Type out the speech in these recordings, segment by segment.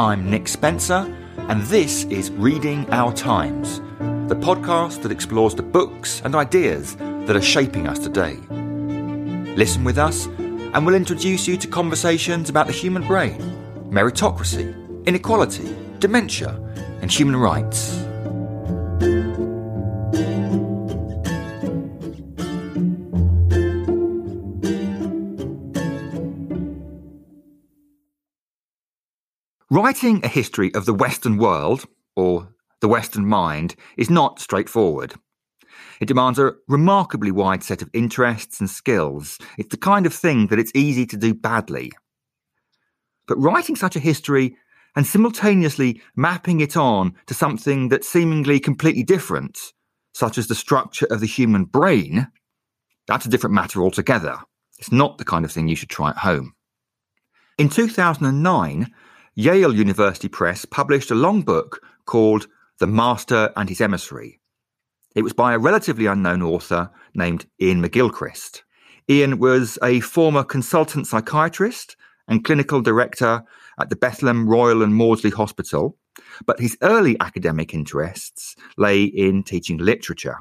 I'm Nick Spencer, and this is Reading Our Times, the podcast that explores the books and ideas that are shaping us today. Listen with us, and we'll introduce you to conversations about the human brain, meritocracy, inequality, dementia, and human rights. Writing a history of the Western world, or the Western mind, is not straightforward. It demands a remarkably wide set of interests and skills. It's the kind of thing that it's easy to do badly. But writing such a history and simultaneously mapping it on to something that's seemingly completely different, such as the structure of the human brain, that's a different matter altogether. It's not the kind of thing you should try at home. In 2009, Yale University Press published a long book called The Master and His Emissary. It was by a relatively unknown author named Iain McGilchrist. Iain was a former consultant psychiatrist and clinical director at the Bethlem Royal and Maudsley Hospital, but his early academic interests lay in teaching literature.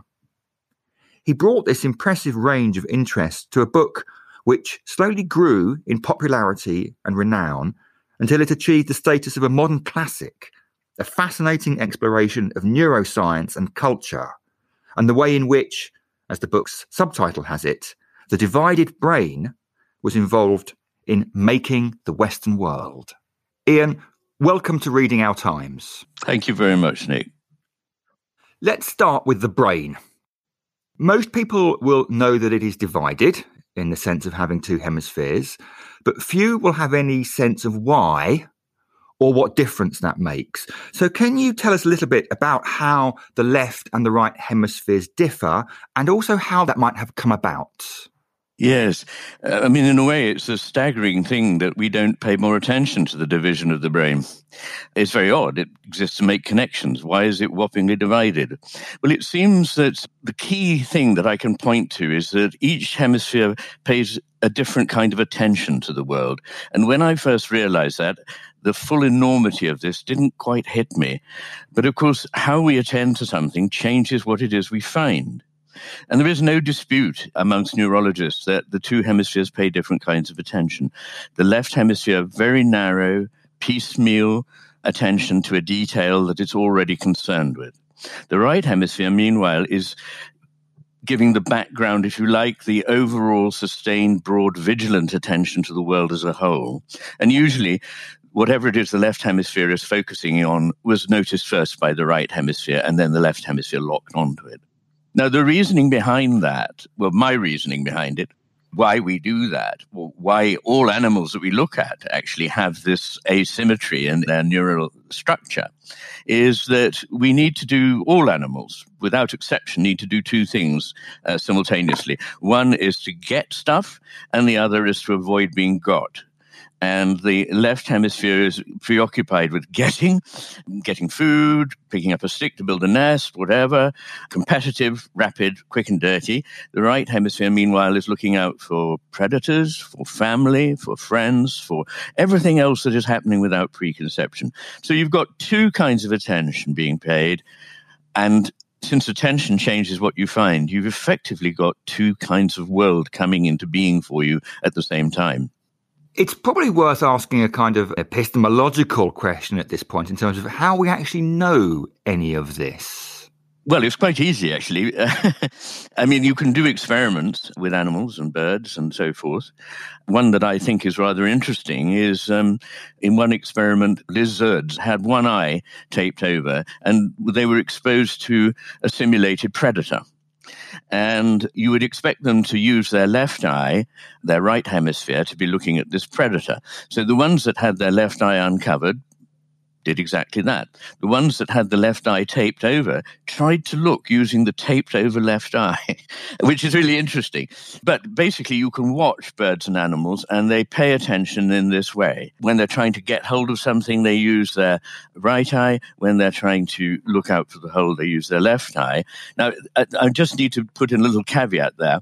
He brought this impressive range of interests to a book which slowly grew in popularity and renown until it achieved the status of a modern classic, a fascinating exploration of neuroscience and culture, and the way in which, as the book's subtitle has it, the divided brain was involved in making the Western world. Iain, welcome to Reading Our Times. Thank you very much, Nick. Let's start with the brain. Most people will know that it is divided in the sense of having two hemispheres, but few will have any sense of why or what difference that makes. So, can you tell us a little bit about how the left and the right hemispheres differ and also how that might have come about? Yes. Uh, I mean, in a way, it's a staggering thing that we don't pay more attention to the division of the brain. It's very odd. It exists to make connections. Why is it whoppingly divided? Well, it seems that the key thing that I can point to is that each hemisphere pays a different kind of attention to the world. And when I first realized that, the full enormity of this didn't quite hit me. But of course, how we attend to something changes what it is we find. And there is no dispute amongst neurologists that the two hemispheres pay different kinds of attention. The left hemisphere, very narrow, piecemeal attention to a detail that it's already concerned with. The right hemisphere, meanwhile, is giving the background, if you like, the overall sustained, broad, vigilant attention to the world as a whole. And usually, whatever it is the left hemisphere is focusing on was noticed first by the right hemisphere, and then the left hemisphere locked onto it. Now, the reasoning behind that, well, my reasoning behind it, why we do that, why all animals that we look at actually have this asymmetry in their neural structure, is that we need to do, all animals, without exception, need to do two things uh, simultaneously. One is to get stuff, and the other is to avoid being got and the left hemisphere is preoccupied with getting, getting food, picking up a stick to build a nest, whatever, competitive, rapid, quick and dirty. The right hemisphere, meanwhile, is looking out for predators, for family, for friends, for everything else that is happening without preconception. So you've got two kinds of attention being paid, and since attention changes what you find, you've effectively got two kinds of world coming into being for you at the same time. It's probably worth asking a kind of epistemological question at this point in terms of how we actually know any of this. Well, it's quite easy, actually. I mean, you can do experiments with animals and birds and so forth. One that I think is rather interesting is um, in one experiment, lizards had one eye taped over and they were exposed to a simulated predator. And you would expect them to use their left eye, their right hemisphere, to be looking at this predator. So the ones that had their left eye uncovered did exactly that. The ones that had the left eye taped over tried to look using the taped over left eye, which is really interesting. But basically, you can watch birds and animals and they pay attention in this way. When they're trying to get hold of something, they use their right eye. When they're trying to look out for the hole, they use their left eye. Now, I, just need to put in a little caveat there.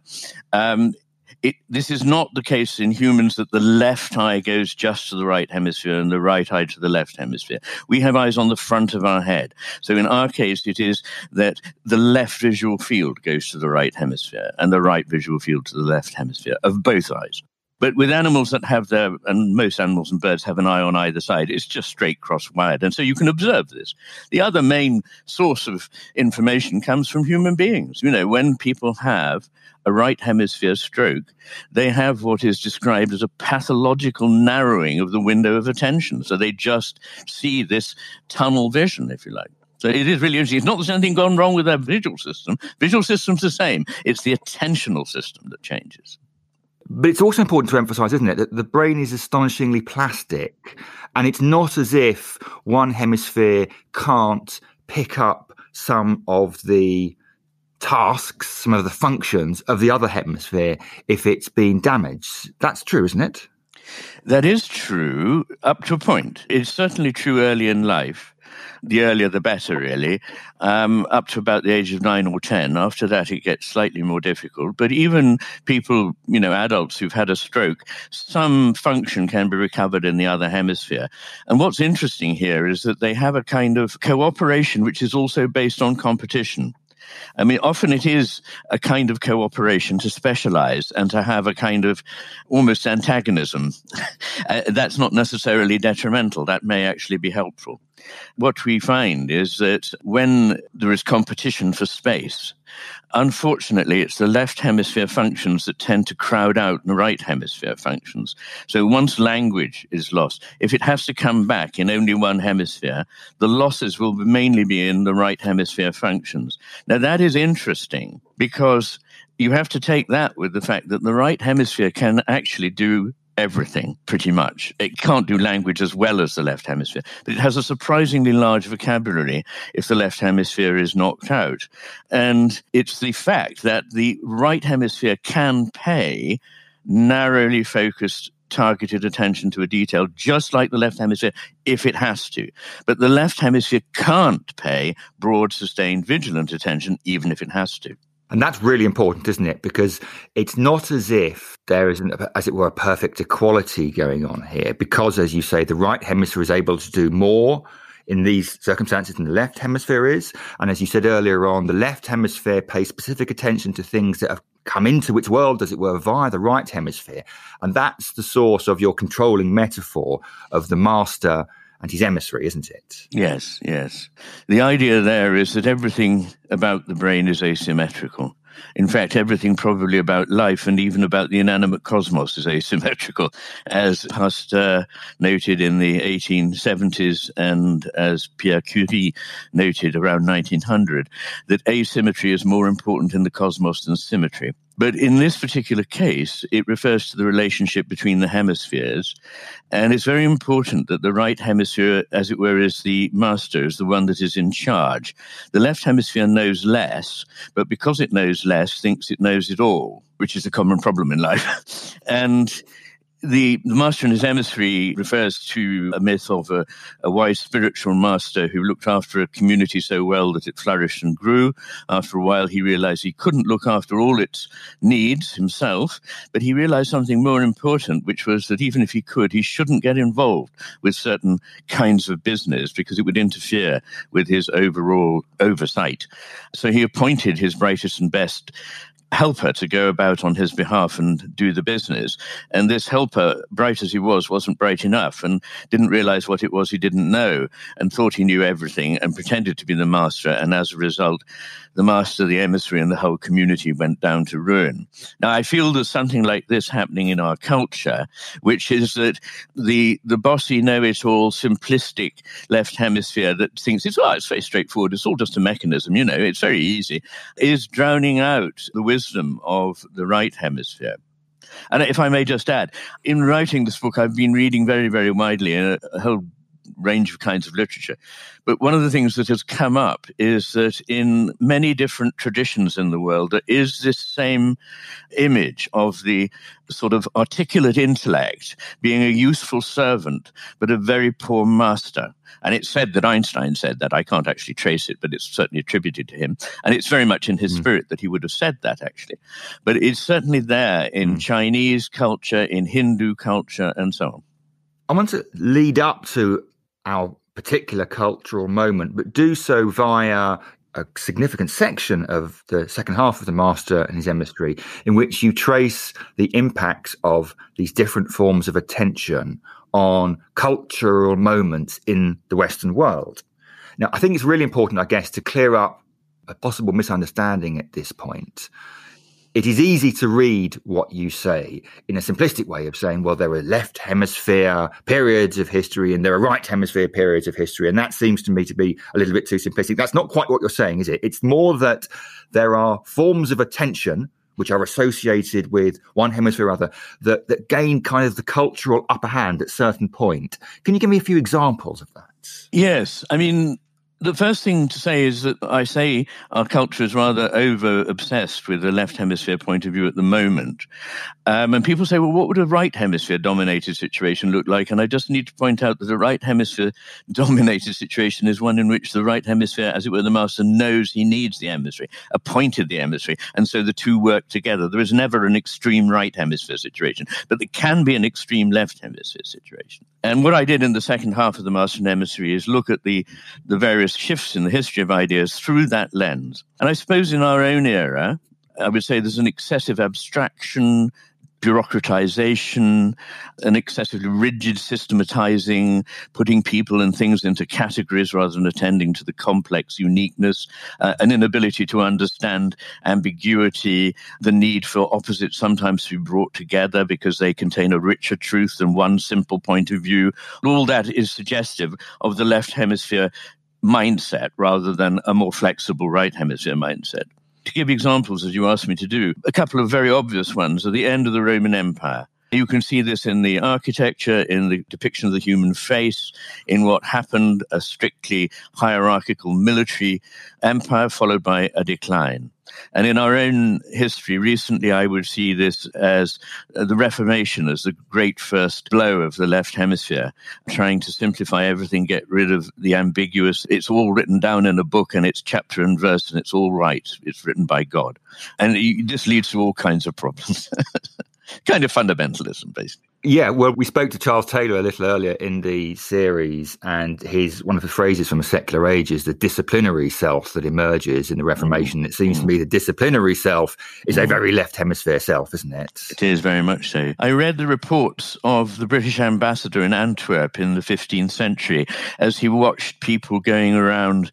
Um, it, this is not the case in humans that the left eye goes just to the right hemisphere and the right eye to the left hemisphere. We have eyes on the front of our head. So in our case, it is that the left visual field goes to the right hemisphere and the right visual field to the left hemisphere of both eyes. But with animals that have their, and most animals and birds have an eye on either side, it's just straight cross wired. And so you can observe this. The other main source of information comes from human beings. You know, when people have a right hemisphere stroke, they have what is described as a pathological narrowing of the window of attention. So they just see this tunnel vision, if you like. So it is really interesting. It's not there's anything gone wrong with their visual system. Visual system's the same. It's the attentional system that changes. But it's also important to emphasize, isn't it, that the brain is astonishingly plastic. And it's not as if one hemisphere can't pick up some of the tasks, some of the functions of the other hemisphere if it's been damaged. That's true, isn't it? That is true up to a point. It's certainly true early in life. The earlier the better, really, um, up to about the age of nine or 10. After that, it gets slightly more difficult. But even people, you know, adults who've had a stroke, some function can be recovered in the other hemisphere. And what's interesting here is that they have a kind of cooperation which is also based on competition. I mean, often it is a kind of cooperation to specialize and to have a kind of almost antagonism. uh, that's not necessarily detrimental. That may actually be helpful. What we find is that when there is competition for space, unfortunately, it's the left hemisphere functions that tend to crowd out the right hemisphere functions. So once language is lost, if it has to come back in only one hemisphere, the losses will mainly be in the right hemisphere functions. Now, that is interesting because you have to take that with the fact that the right hemisphere can actually do everything pretty much. It can't do language as well as the left hemisphere, but it has a surprisingly large vocabulary if the left hemisphere is knocked out. And it's the fact that the right hemisphere can pay narrowly focused targeted attention to a detail, just like the left hemisphere, if it has to. But the left hemisphere can't pay broad, sustained, vigilant attention, even if it has to. And that's really important, isn't it? Because it's not as if there isn't, as it were, a perfect equality going on here. Because, as you say, the right hemisphere is able to do more in these circumstances than the left hemisphere is. And as you said earlier on, the left hemisphere pays specific attention to things that have come into its world, as it were, via the right hemisphere. And that's the source of your controlling metaphor of the master and his emissary, isn't it? Yes, yes. The idea there is that everything about the brain is asymmetrical. In fact, everything probably about life and even about the inanimate cosmos is asymmetrical, as Pasteur noted in the 1870s and as Pierre Curie noted around 1900, that asymmetry is more important in the cosmos than symmetry. But in this particular case, it refers to the relationship between the hemispheres. And it's very important that the right hemisphere, as it were, is the master, is the one that is in charge. The left hemisphere knows less, but because it knows less, thinks it knows it all, which is a common problem in life. and the, the master in his emissary refers to a myth of a, a, wise spiritual master who looked after a community so well that it flourished and grew. After a while, he realized he couldn't look after all its needs himself, but he realized something more important, which was that even if he could, he shouldn't get involved with certain kinds of business because it would interfere with his overall oversight. So he appointed his brightest and best helper to go about on his behalf and do the business. And this helper, bright as he was, wasn't bright enough and didn't realize what it was he didn't know and thought he knew everything and pretended to be the master. And as a result, the master, the emissary, and the whole community went down to ruin. Now, I feel there's something like this happening in our culture, which is that the the bossy, know-it-all, simplistic left hemisphere that thinks it's oh, it's very straightforward, it's all just a mechanism, you know, it's very easy, is drowning out the wisdom of the right hemisphere. And if I may just add, in writing this book, I've been reading very, very widely a, a whole range of kinds of literature. But one of the things that has come up is that in many different traditions in the world, there is this same image of the sort of articulate intellect being a useful servant, but a very poor master. And it's said that Einstein said that. I can't actually trace it, but it's certainly attributed to him. And it's very much in his mm. spirit that he would have said that, actually. But it's certainly there in mm. Chinese culture, in Hindu culture, and so on. I want to lead up to our particular cultural moment, but do so via a significant section of the second half of the Master and his emissary, in which you trace the impacts of these different forms of attention on cultural moments in the Western world. Now, I think it's really important, I guess, to clear up a possible misunderstanding at this point it is easy to read what you say in a simplistic way of saying, well, there are left hemisphere periods of history and there are right hemisphere periods of history. And that seems to me to be a little bit too simplistic. That's not quite what you're saying, is it? It's more that there are forms of attention which are associated with one hemisphere or other that, that gain kind of the cultural upper hand at certain point. Can you give me a few examples of that? Yes. I mean, the first thing to say is that I say our culture is rather over obsessed with the left hemisphere point of view at the moment. Um, and people say, well, what would a right hemisphere dominated situation look like? And I just need to point out that a right hemisphere dominated situation is one in which the right hemisphere, as it were, the master knows he needs the emissary, appointed the emissary. And so the two work together. There is never an extreme right hemisphere situation, but there can be an extreme left hemisphere situation. And what I did in the second half of the master and emissary is look at the, the various various shifts in the history of ideas through that lens. And I suppose in our own era, I would say there's an excessive abstraction, bureaucratization, an excessively rigid systematizing, putting people and things into categories rather than attending to the complex uniqueness, uh, an inability to understand ambiguity, the need for opposites sometimes to be brought together because they contain a richer truth than one simple point of view. All that is suggestive of the left hemisphere mindset rather than a more flexible right hemisphere mindset. To give examples, as you asked me to do, a couple of very obvious ones are the end of the Roman Empire. You can see this in the architecture, in the depiction of the human face, in what happened a strictly hierarchical military empire followed by a decline. And in our own history, recently, I would see this as the Reformation as the great first blow of the left hemisphere, trying to simplify everything, get rid of the ambiguous. It's all written down in a book and it's chapter and verse and it's all right. It's written by God. And this leads to all kinds of problems. kind of fundamentalism, basically. Yeah, well, we spoke to Charles Taylor a little earlier in the series, and his one of the phrases from a secular age is the disciplinary self that emerges in the Reformation. Mm. It seems mm. to me the disciplinary self is mm. a very left hemisphere self, isn't it? It is very much so. I read the reports of the British ambassador in Antwerp in the 15th century as he watched people going around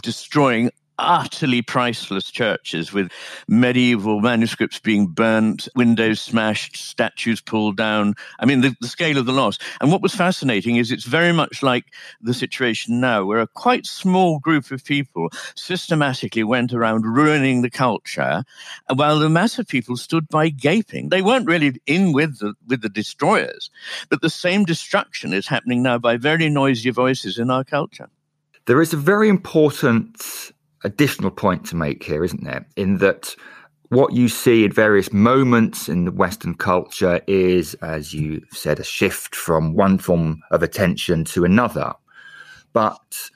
destroying utterly priceless churches with medieval manuscripts being burnt, windows smashed, statues pulled down. I mean, the, the, scale of the loss. And what was fascinating is it's very much like the situation now, where a quite small group of people systematically went around ruining the culture, while the mass of people stood by gaping. They weren't really in with the, with the destroyers, but the same destruction is happening now by very noisy voices in our culture. There is a very important additional point to make here, isn't there? In that what you see at various moments in the Western culture is, as you said, a shift from one form of attention to another. But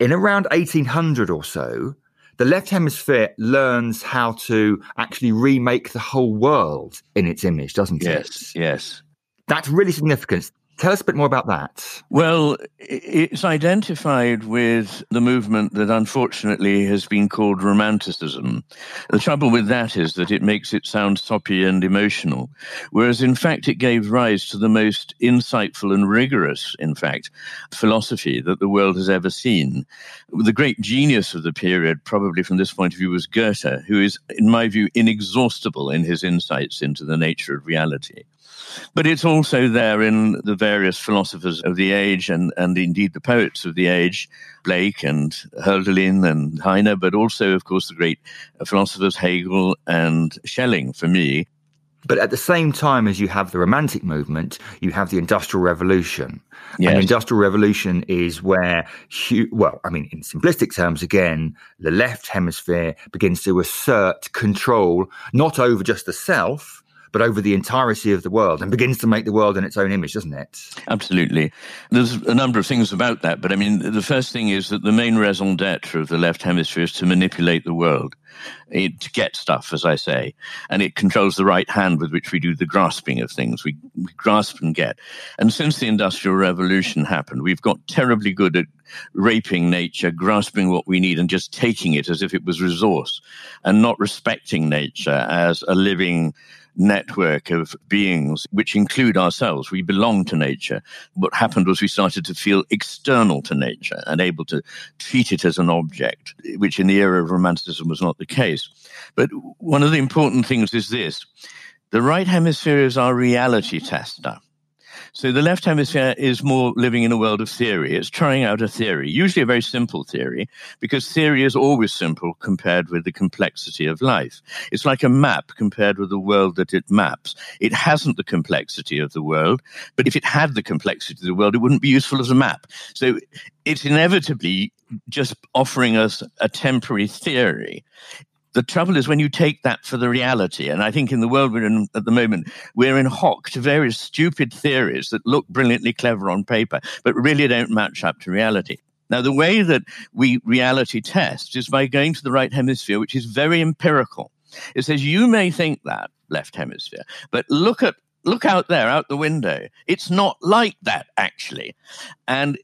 in around 1800 or so, the left hemisphere learns how to actually remake the whole world in its image, doesn't it? Yes, yes. That's really significant. Tell us a bit more about that. Well, it's identified with the movement that unfortunately has been called Romanticism. The trouble with that is that it makes it sound soppy and emotional, whereas in fact it gave rise to the most insightful and rigorous, in fact, philosophy that the world has ever seen. The great genius of the period, probably from this point of view, was Goethe, who is, in my view, inexhaustible in his insights into the nature of reality. But it's also there in the various philosophers of the age and, and indeed the poets of the age, Blake and Hölderlin and Heine, but also, of course, the great philosophers Hegel and Schelling for me. But at the same time as you have the Romantic movement, you have the Industrial Revolution. Yes. And the Industrial Revolution is where, well, I mean, in simplistic terms, again, the left hemisphere begins to assert control not over just the self, but over the entirety of the world and begins to make the world in its own image, doesn't it? Absolutely. There's a number of things about that, but I mean, the first thing is that the main raison d'etre of the left hemisphere is to manipulate the world. It, to get stuff, as I say, and it controls the right hand with which we do the grasping of things. We, we grasp and get. And since the Industrial Revolution happened, we've got terribly good at raping nature, grasping what we need, and just taking it as if it was resource, and not respecting nature as a living network of beings which include ourselves. We belong to nature. What happened was we started to feel external to nature and able to treat it as an object, which in the era of Romanticism was not the case. But one of the important things is this the right hemisphere is our reality tester. So the left hemisphere is more living in a world of theory. It's trying out a theory, usually a very simple theory, because theory is always simple compared with the complexity of life. It's like a map compared with the world that it maps. It hasn't the complexity of the world, but if it had the complexity of the world, it wouldn't be useful as a map. So it's inevitably just offering us a temporary theory the trouble is when you take that for the reality, and I think in the world we're in at the moment, we're in hock to various stupid theories that look brilliantly clever on paper, but really don't match up to reality. Now, the way that we reality test is by going to the right hemisphere, which is very empirical. It says you may think that left hemisphere, but look at look out there, out the window. It's not like that actually, and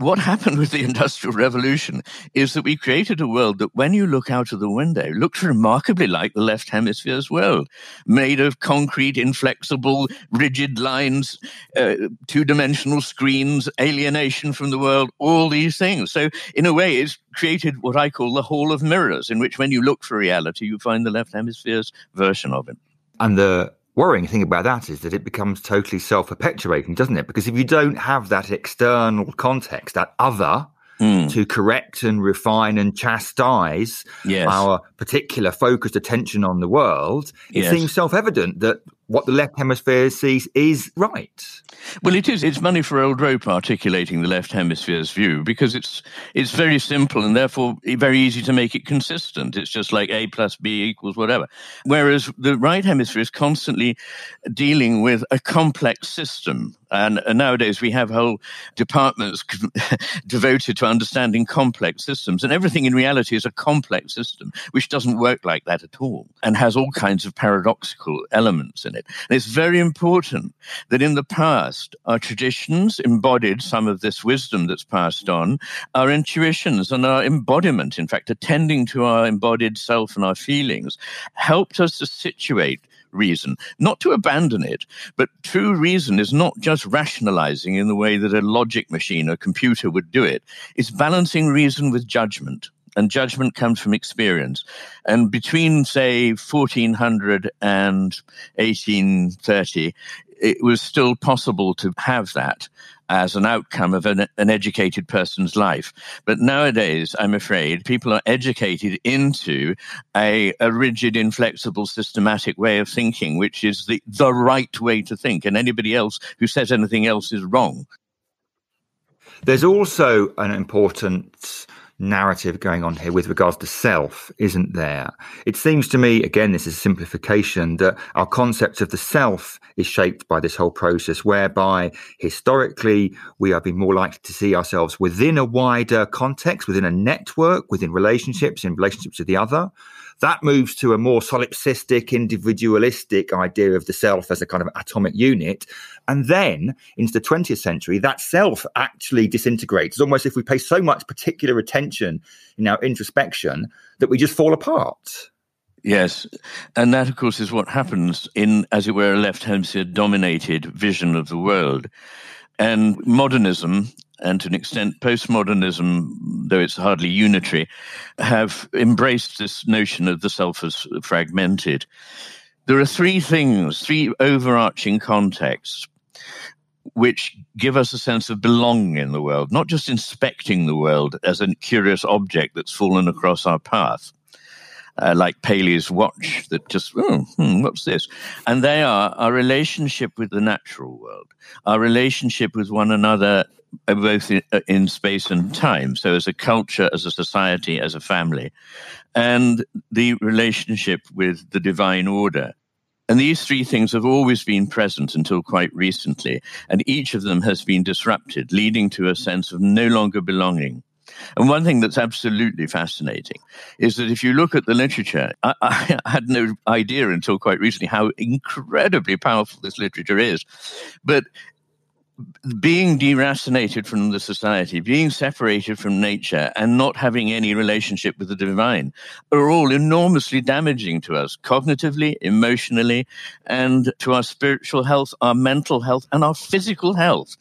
what happened with the Industrial Revolution is that we created a world that, when you look out of the window, looks remarkably like the left hemisphere's world, made of concrete, inflexible, rigid lines, uh, two dimensional screens, alienation from the world, all these things. So, in a way, it's created what I call the Hall of Mirrors, in which, when you look for reality, you find the left hemisphere's version of it. And the worrying thing about that is that it becomes totally self perpetuating, doesn't it? Because if you don't have that external context, that other, Mm. to correct and refine and chastise yes. our particular focused attention on the world, it yes. seems self evident that what the left hemisphere sees is right. Well, it is. It's money for old rope articulating the left hemisphere's view because it's it's very simple and therefore very easy to make it consistent. It's just like A plus B equals whatever. Whereas the right hemisphere is constantly dealing with a complex system. And, and nowadays we have whole departments devoted to understanding complex systems. And everything in reality is a complex system, which doesn't work like that at all and has all kinds of paradoxical elements in it it. And it's very important that in the past, our traditions embodied some of this wisdom that's passed on, our intuitions and our embodiment, in fact, attending to our embodied self and our feelings, helped us to situate reason, not to abandon it, but true reason is not just rationalizing in the way that a logic machine or computer would do it. It's balancing reason with judgment and judgment comes from experience. And between, say, 1400 and 1830, it was still possible to have that as an outcome of an, an, educated person's life. But nowadays, I'm afraid, people are educated into a, a, rigid, inflexible, systematic way of thinking, which is the, the right way to think. And anybody else who says anything else is wrong. There's also an important narrative going on here with regards to self, isn't there? It seems to me, again, this is a simplification, that our concept of the self is shaped by this whole process, whereby historically we have been more likely to see ourselves within a wider context, within a network, within relationships, in relationships with the other. That moves to a more solipsistic, individualistic idea of the self as a kind of atomic unit. And then into the 20th century, that self actually disintegrates. It's almost if we pay so much particular attention in our introspection that we just fall apart. Yes. And that, of course, is what happens in, as it were, a left hemisphere dominated vision of the world. And modernism and to an extent postmodernism, though it's hardly unitary, have embraced this notion of the self as fragmented. There are three things, three overarching contexts which give us a sense of belonging in the world, not just inspecting the world as a curious object that's fallen across our path. Uh, like Paley's watch that just, oh, hmm, what's this? And they are our relationship with the natural world, our relationship with one another uh, both in, uh, in, space and time. So, as a culture, as a society, as a family, and the relationship with the divine order. And these three things have always been present until quite recently, and each of them has been disrupted, leading to a sense of no longer belonging. And one thing that's absolutely fascinating is that if you look at the literature, I, I, had no idea until quite recently how incredibly powerful this literature is. But being deracinated from the society, being separated from nature, and not having any relationship with the divine are all enormously damaging to us cognitively, emotionally, and to our spiritual health, our mental health, and our physical health.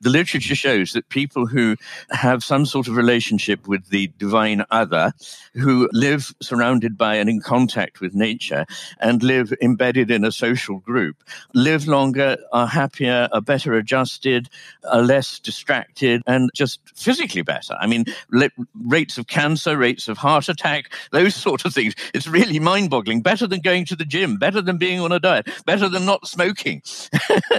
The literature shows that people who have some sort of relationship with the divine other, who live surrounded by and in contact with nature, and live embedded in a social group, live longer, are happier, are better adjusted rested, are less distracted, and just physically better. I mean, rates of cancer, rates of heart attack, those sort of things. It's really mind boggling. Better than going to the gym, better than being on a diet, better than not smoking.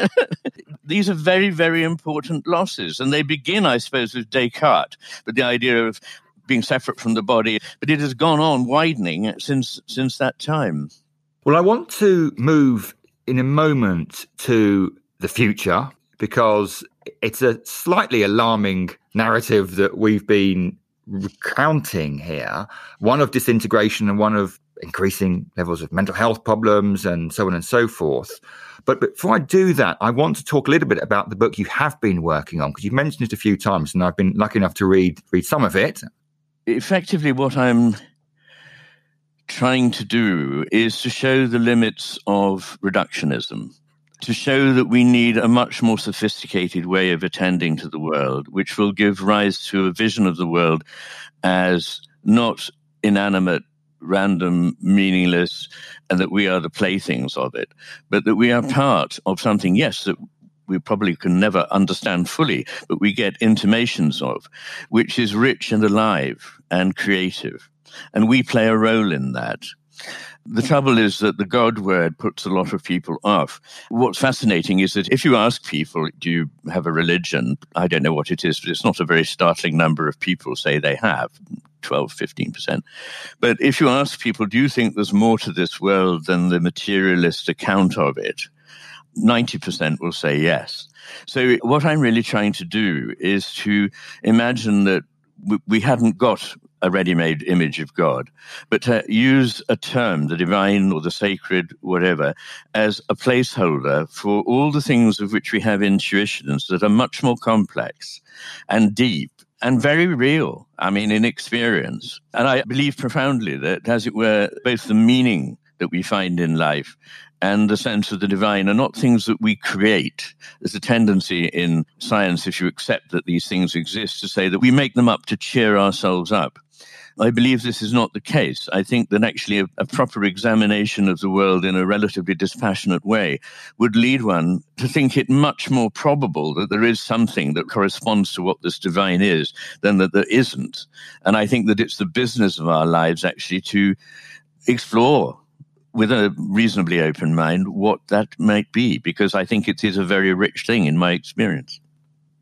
These are very, very important losses. And they begin, I suppose, with Descartes, with the idea of being separate from the body, but it has gone on widening since since that time. Well, I want to move in a moment to the future because it's a slightly alarming narrative that we've been recounting here one of disintegration and one of increasing levels of mental health problems and so on and so forth. But before I do that, I want to talk a little bit about the book you have been working on because you've mentioned it a few times, and I've been lucky enough to read read some of it. Effectively, what I'm trying to do is to show the limits of reductionism to show that we need a much more sophisticated way of attending to the world, which will give rise to a vision of the world as not inanimate, random, meaningless, and that we are the playthings of it, but that we are mm. part of something, yes, that we probably can never understand fully, but we get intimations of, which is rich and alive and creative. And we play a role in that. The trouble is that the God word puts a lot of people off. What's fascinating is that if you ask people, do you have a religion? I don't know what it is, but it's not a very startling number of people say they have. 12, 15%. But if you ask people, do you think there's more to this world than the materialist account of it? 90% will say yes. So what I'm really trying to do is to imagine that we hadn't got a ready made image of God, but to use a term, the divine or the sacred, whatever, as a placeholder for all the things of which we have intuitions that are much more complex and deep and very real. I mean, in experience. And I believe profoundly that, as it were, both the meaning that we find in life and the sense of the divine are not things that we create. There's a tendency in science, if you accept that these things exist, to say that we make them up to cheer ourselves up. I believe this is not the case. I think that actually a, a, proper examination of the world in a relatively dispassionate way would lead one to think it much more probable that there is something that corresponds to what this divine is than that there isn't. And I think that it's the business of our lives actually to explore with a reasonably open mind what that might be, because I think it is a very rich thing in my experience.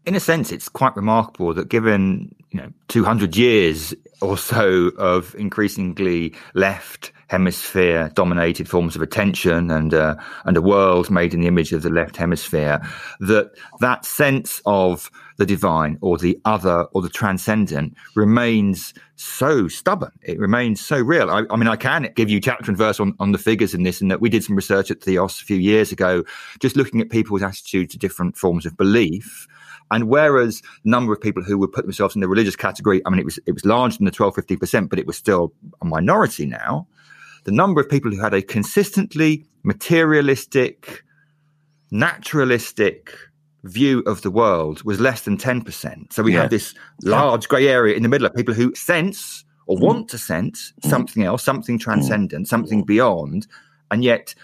In a sense, it's quite remarkable that given you know 200 years or so of increasingly left hemisphere dominated forms of attention and uh, and a world made in the image of the left hemisphere that that sense of the divine or the other or the transcendent remains so stubborn. It remains so real. I, I, mean i can give you chapter and verse on, on the figures in this and that we did some research at Theos a few years ago just looking at people's attitude to different forms of belief and whereas the number of people who would put themselves in the religious category, I mean, it was it was larger than the 12, 15%, but it was still a minority now the number of people who had a consistently materialistic, naturalistic view of the world was less than 10%. So we yeah. have this large grey area in the middle of people who sense or mm. want to sense mm. something else, something transcendent, something beyond, and yet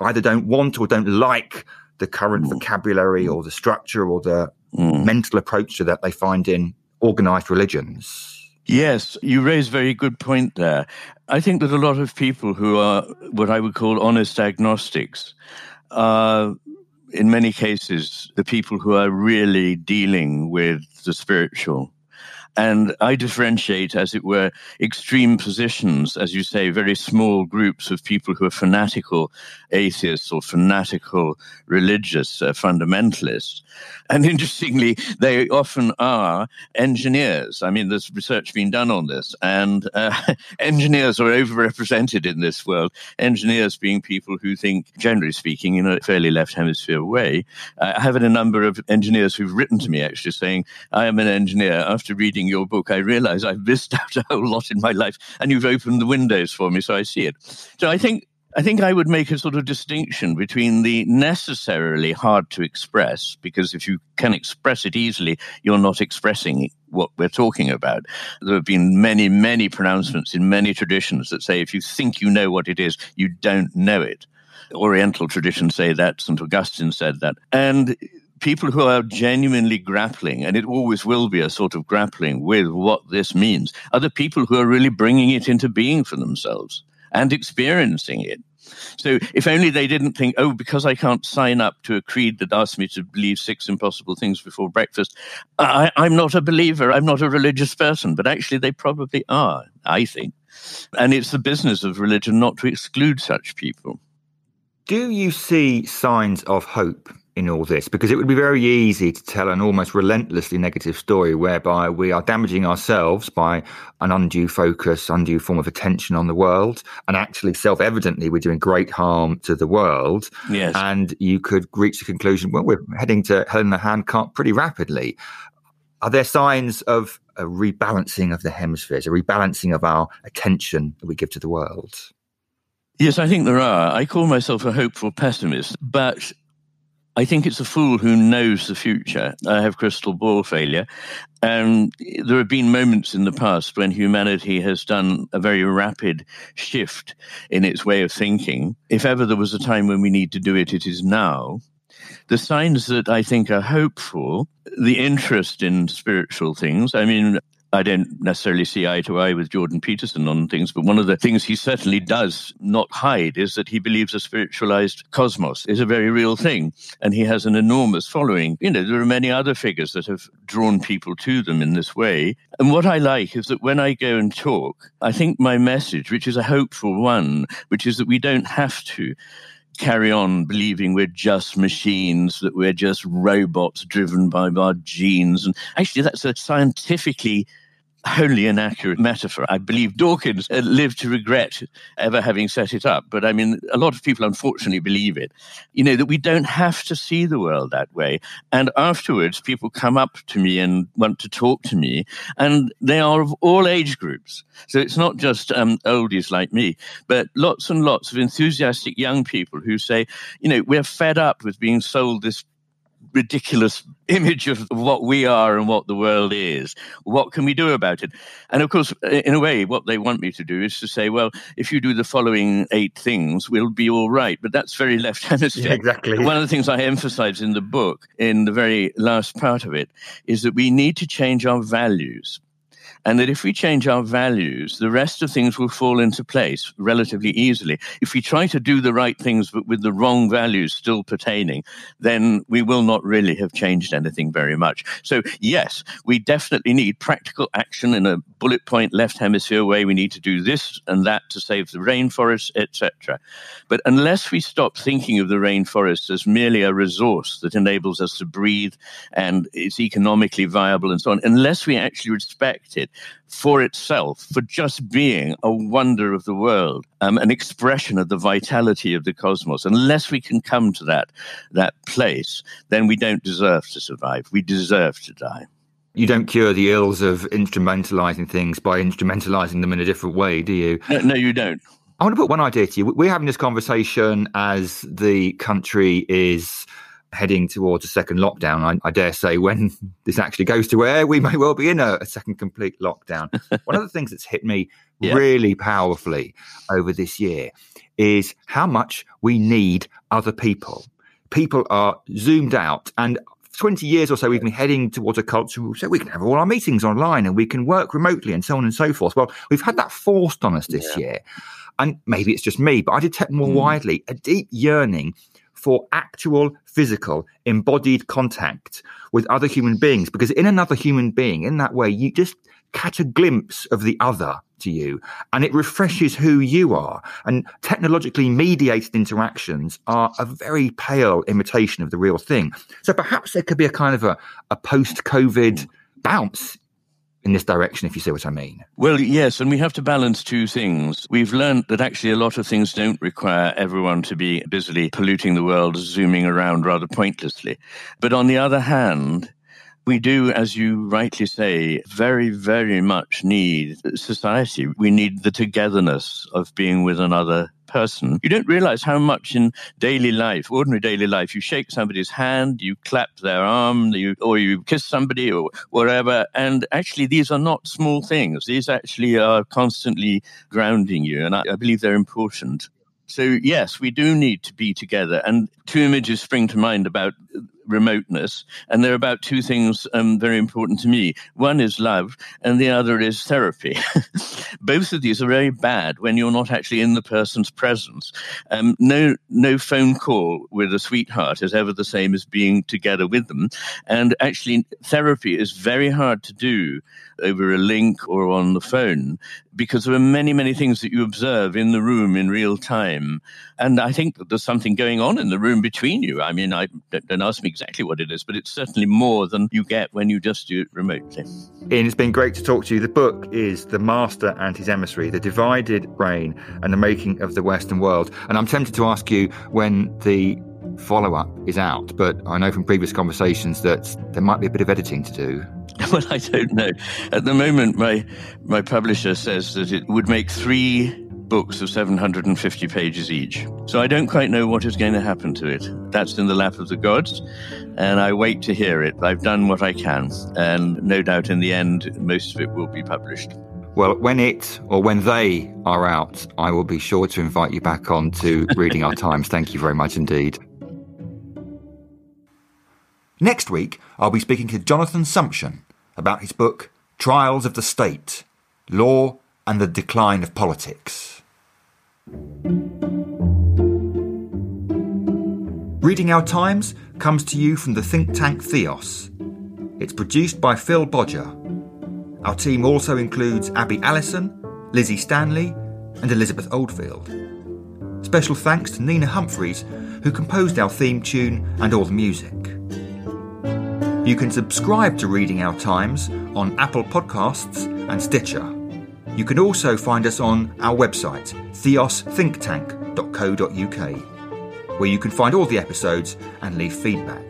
either don't want or don't like the current vocabulary or the structure or the mm. mental approach to that they find in organized religions. Yes, you raise a very good point there. I think that a lot of people who are what I would call honest agnostics are, in many cases, the people who are really dealing with the spiritual and I differentiate, as it were, extreme positions, as you say, very small groups of people who are fanatical atheists or fanatical religious uh, fundamentalists. And interestingly, they often are engineers. I mean, there's research being done on this, and uh, engineers are overrepresented in this world. Engineers being people who think, generally speaking, in a fairly left hemisphere way. Uh, I have a number of engineers who've written to me actually saying, I am an engineer. After reading your book, I realize I've missed out a whole lot in my life, and you've opened the windows for me, so I see it. So I think I think I would make a sort of distinction between the necessarily hard to express, because if you can express it easily, you're not expressing what we're talking about. There have been many, many pronouncements in many traditions that say if you think you know what it is, you don't know it. Oriental traditions say that, St. Augustine said that. And people who are genuinely grappling, and it always will be a sort of grappling with what this means, are the people who are really bringing it into being for themselves and experiencing it. So if only they didn't think, oh, because I can't sign up to a creed that asks me to believe six impossible things before breakfast, I, I'm not a believer, I'm not a religious person. But actually, they probably are, I think. And it's the business of religion not to exclude such people. Do you see signs of hope in all this because it would be very easy to tell an almost relentlessly negative story whereby we are damaging ourselves by an undue focus, undue form of attention on the world, and actually self evidently we're doing great harm to the world. Yes. And you could reach the conclusion, well, we're heading to hell in the handcart pretty rapidly. Are there signs of a rebalancing of the hemispheres, a rebalancing of our attention that we give to the world? Yes, I think there are. I call myself a hopeful pessimist, but I think it's a fool who knows the future. I have crystal ball failure. And there have been moments in the past when humanity has done a very rapid shift in its way of thinking. If ever there was a time when we need to do it, it is now. The signs that I think are hopeful, the interest in spiritual things. I mean, I don't necessarily see eye to eye with Jordan Peterson on things, but one of the things he certainly does not hide is that he believes a spiritualized cosmos is a very real thing. And he has an enormous following. You know, there are many other figures that have drawn people to them in this way. And what I like is that when I go and talk, I think my message, which is a hopeful one, which is that we don't have to carry on believing we're just machines, that we're just robots driven by our genes. And actually, that's a scientifically wholly inaccurate metaphor. I believe Dawkins lived to regret ever having set it up. But I mean, a lot of people unfortunately believe it. You know, that we don't have to see the world that way. And afterwards, people come up to me and want to talk to me, and they are of all age groups. So it's not just um, oldies like me, but lots and lots of enthusiastic young people who say, you know, we're fed up with being sold this ridiculous image of what we are and what the world is. What can we do about it? And of course, in a way, what they want me to do is to say, well, if you do the following eight things, we'll be all right. But that's very left hemisphere. Yeah, exactly. One of the things I emphasize in the book, in the very last part of it, is that we need to change our values. And that if we change our values, the rest of things will fall into place relatively easily. If we try to do the right things, but with the wrong values still pertaining, then we will not really have changed anything very much. So, yes, we definitely need practical action in a bullet point left hemisphere way. We need to do this and that to save the rainforests, etc. But unless we stop thinking of the rainforest as merely a resource that enables us to breathe and it's economically viable and so on, unless we actually respect it, for itself, for just being a wonder of the world, um, an expression of the vitality of the cosmos. Unless we can come to that that place, then we don't deserve to survive. We deserve to die. You don't cure the ills of instrumentalizing things by instrumentalizing them in a different way, do you? No, no you don't. I want to put one idea to you. We're having this conversation as the country is heading towards a second lockdown. I, I, dare say when this actually goes to air, we may well be in a, a second complete lockdown. One of the things that's hit me yeah. really powerfully over this year is how much we need other people. People are zoomed out and 20 years or so, we've been heading towards a culture so we can have all our meetings online and we can work remotely and so on and so forth. Well, we've had that forced on us this yeah. year. And maybe it's just me, but I detect more mm. widely a deep yearning for actual physical embodied contact with other human beings. Because in another human being in that way you just catch a glimpse of the other to you and it refreshes who you are. And technologically mediated interactions are a very pale imitation of the real thing. So perhaps there could be a kind of a, a post-covid bounce in this direction, if you see what I mean. Well, yes, and we have to balance two things. We've learned that actually a lot of things don't require everyone to be busily polluting the world, zooming around rather pointlessly. But on the other hand, we do, as you rightly say, very, very much need society. We need the togetherness of being with another person. You don't realize how much in daily life, ordinary daily life, you shake somebody's hand, you clap their arm, you, or you kiss somebody or whatever. And actually, these are not small things. These actually are constantly grounding you. And I, I believe they're important. So, yes, we do need to be together. And two images spring to mind about remoteness. And there are about two things um, very important to me. One is love, and the other is therapy. Both of these are very bad when you're not actually in the person's presence. Um, no, no phone call with a sweetheart is ever the same as being together with them. And actually, therapy is very hard to do over a link or on the phone because there are many, many things that you observe in the room in real time. And I think that there's something going on in the room between you. I mean, I don't ask me exactly what it is, but it's certainly more than you get when you just do it remotely. Iain, it's been great to talk to you. The book is The Master and His Emissary, The Divided Brain and the Making of the Western World. And I'm tempted to ask you when the follow up is out, but I know from previous conversations that there might be a bit of editing to do. Well, I don't know. At the moment, my my publisher says that it would make three books of 750 pages each. So I don't quite know what is going to happen to it. That's in the lap of the gods, and I wait to hear it. I've done what I can, and no doubt in the end, most of it will be published. Well, when it or when they are out, I will be sure to invite you back on to Reading Our Times. Thank you very much indeed. Next week, I'll be speaking to Jonathan Sumption about his book Trials of the State Law and the Decline of Politics. Reading Our Times comes to you from the think tank Theos. It's produced by Phil Bodger. Our team also includes Abby Allison, Lizzie Stanley, and Elizabeth Oldfield. Special thanks to Nina Humphreys, who composed our theme tune and all the music. You can subscribe to Reading Our Times on Apple Podcasts and Stitcher. You can also find us on our website, theosthinktank.co.uk, where you can find all the episodes and leave feedback.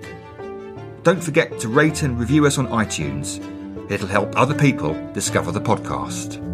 Don't forget to rate and review us on iTunes. It'll help other people discover the podcast.